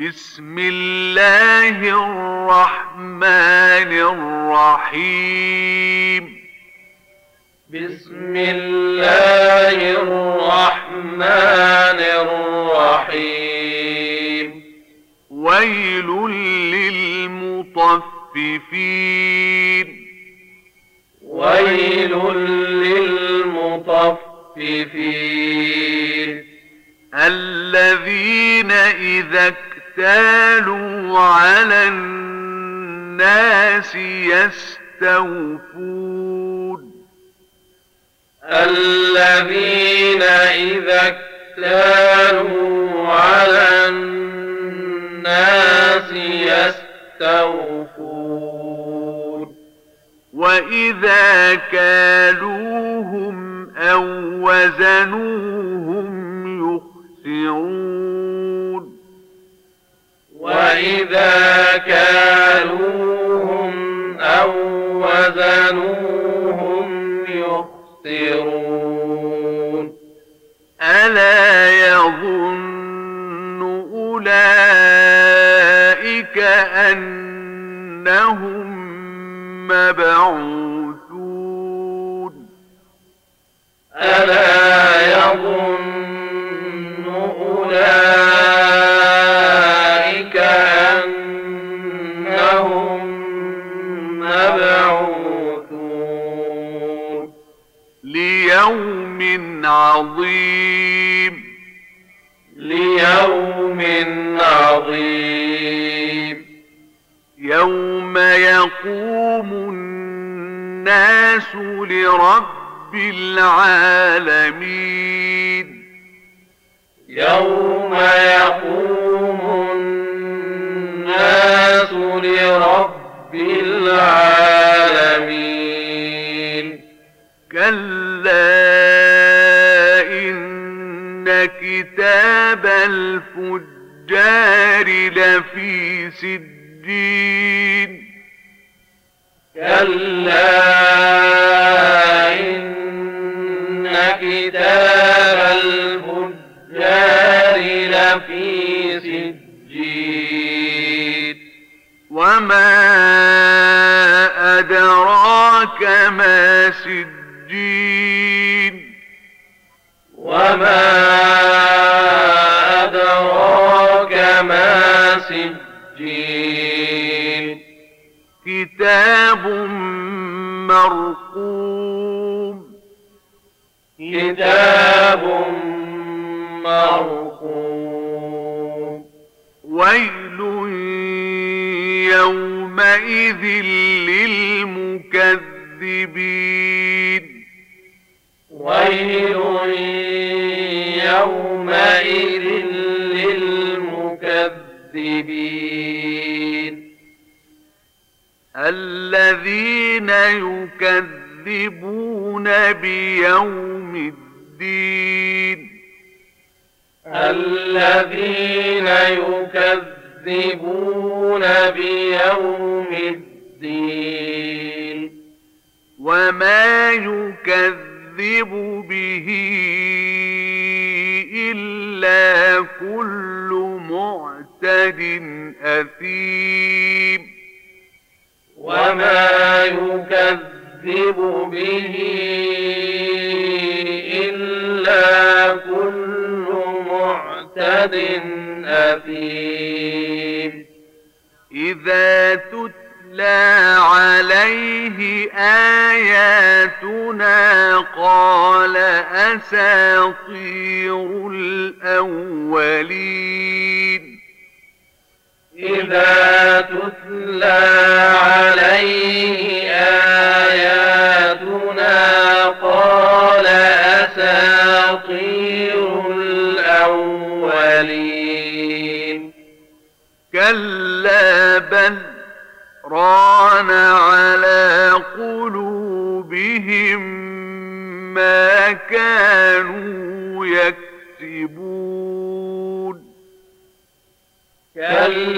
بسم الله الرحمن الرحيم. بسم الله الرحمن الرحيم. ويل للمطففين. ويل للمطففين. الذين إذا اكتالوا على الناس يستوفون الذين إذا اكتالوا على الناس يستوفون وإذا كالوهم أو وزنوهم يخسرون وإذا كالوهم أو وزنوهم يخسرون ألا يظن أولئك أنهم مبعوثون ألا ليوم عظيم. ليوم عظيم. يوم يقوم الناس لرب العالمين. يوم يقوم كتاب الفجار لفي سجين. كلا إن كتاب الفجار لفي سجين. وما أدراك ما سجين. وما كتاب مرقوم. كتاب مرقوم. ويل يومئذ للمكذبين. ويل يومئذ للمكذبين. الذين يكذبون بيوم الدين. الذين يكذبون بيوم الدين. وما يكذب به إلا كل معتد أثيم. وما يكذب به إلا كل معتد أثيم. إذا تتلى عليه آياتنا قال أساطير الأولين. إذا تتلى عليه آياتنا قال أساطير الأولين. كلا بل ران على قلوبهم ما كانوا يكسبون. كلا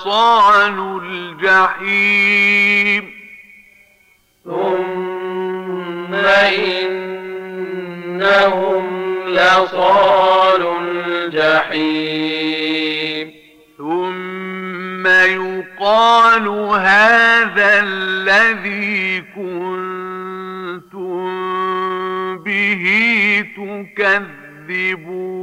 لصال الجحيم. ثم إنهم لصال الجحيم. ثم يقال هذا الذي كنتم به تكذبون.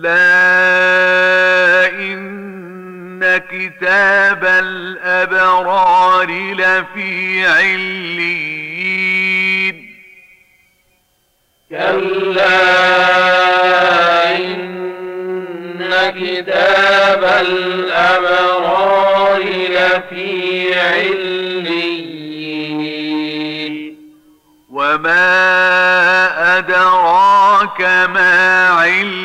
كلا إن كتاب الأبرار لفي عليين. كلا إن كتاب الأبرار لفي عليين. وما أدراك ما عليون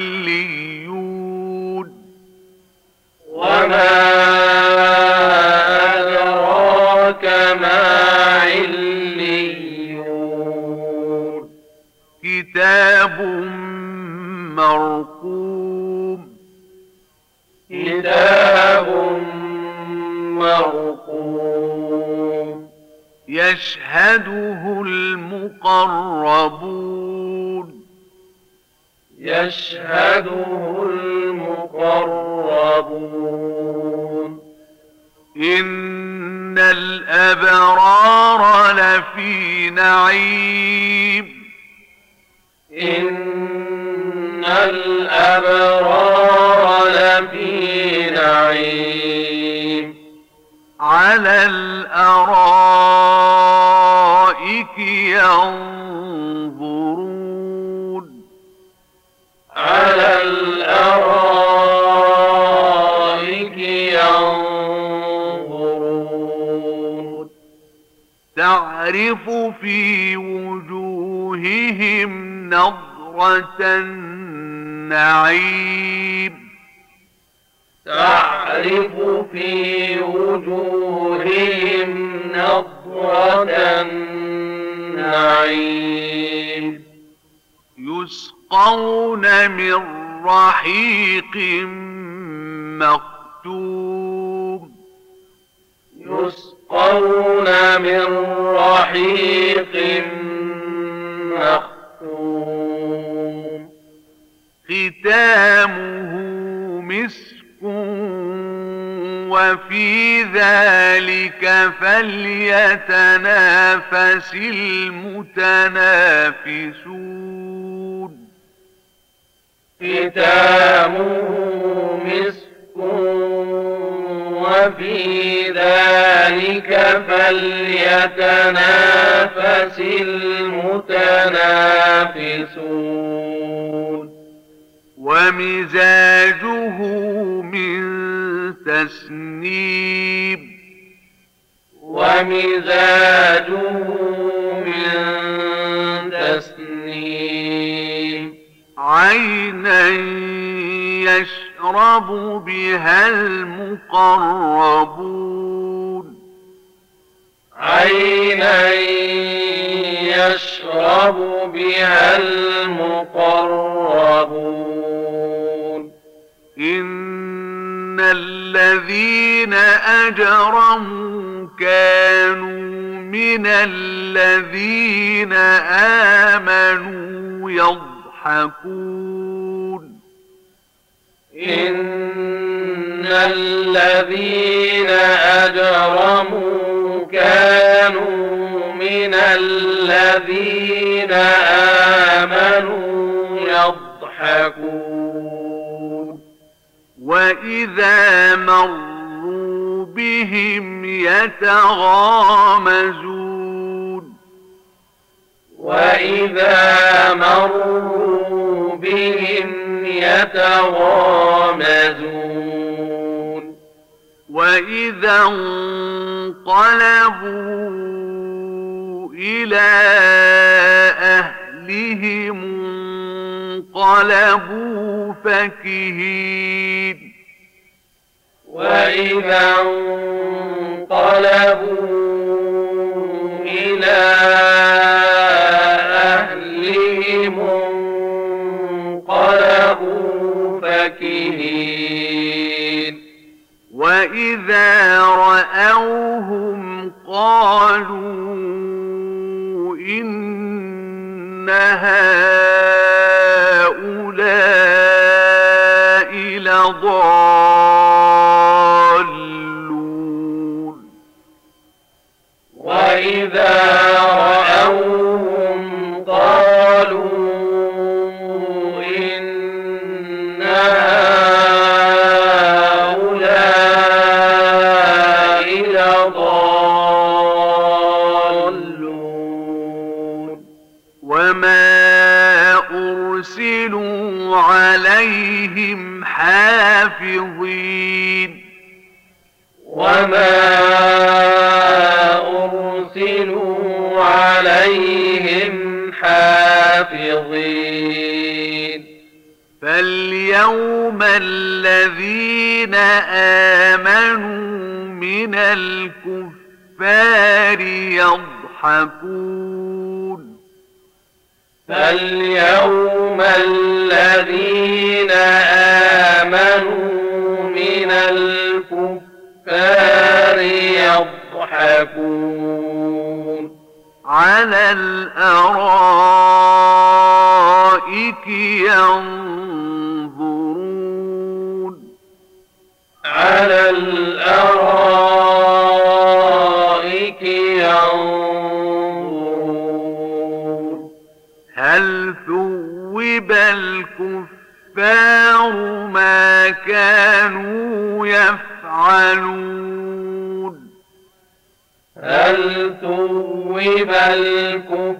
وما أدراك ما عليون. كتاب مرقوم. كتاب مرقوم. يشهده المقربون. يشهده المقربون إن الأبرار لفي نعيم. إن الأبرار لفي نعيم. على الأرائك ينظرون. تعرف في وجوههم نظرة النعيم. تعرف في وجوههم نظرة النعيم. يسقون من رحيق مختوم يسقون من رحيق مختوم ختامه مسك وفي ذلك فليتنافس المتنافسون. ختامه مسك وفي ذلك فليتنافس المتنافسون. ومزاجه من تسنيم. ومزاجه من تسنيم. عينا يشرب بها المقربون. عينا يشرب بها المقربون. إن الذين أجرموا كانوا من الذين آمنوا يضحكون. إن الذين أجرموا كانوا من الذين آمنوا يضحكون وإذا مروا بهم يتغامزون وإذا مروا بهم يتغامزون. وإذا انقلبوا إلى أهلهم انقلبوا فكهين. وإذا انقلبوا إلى وإذا رأوهم قالوا إن هؤلاء الكفار يضحكون. فاليوم الذين آمنوا من الكفار يضحكون. على الأرائك ينظرون. على الأرائك هل ثوب الكفار ما كانوا يفعلون؟ هل ثوب الكفار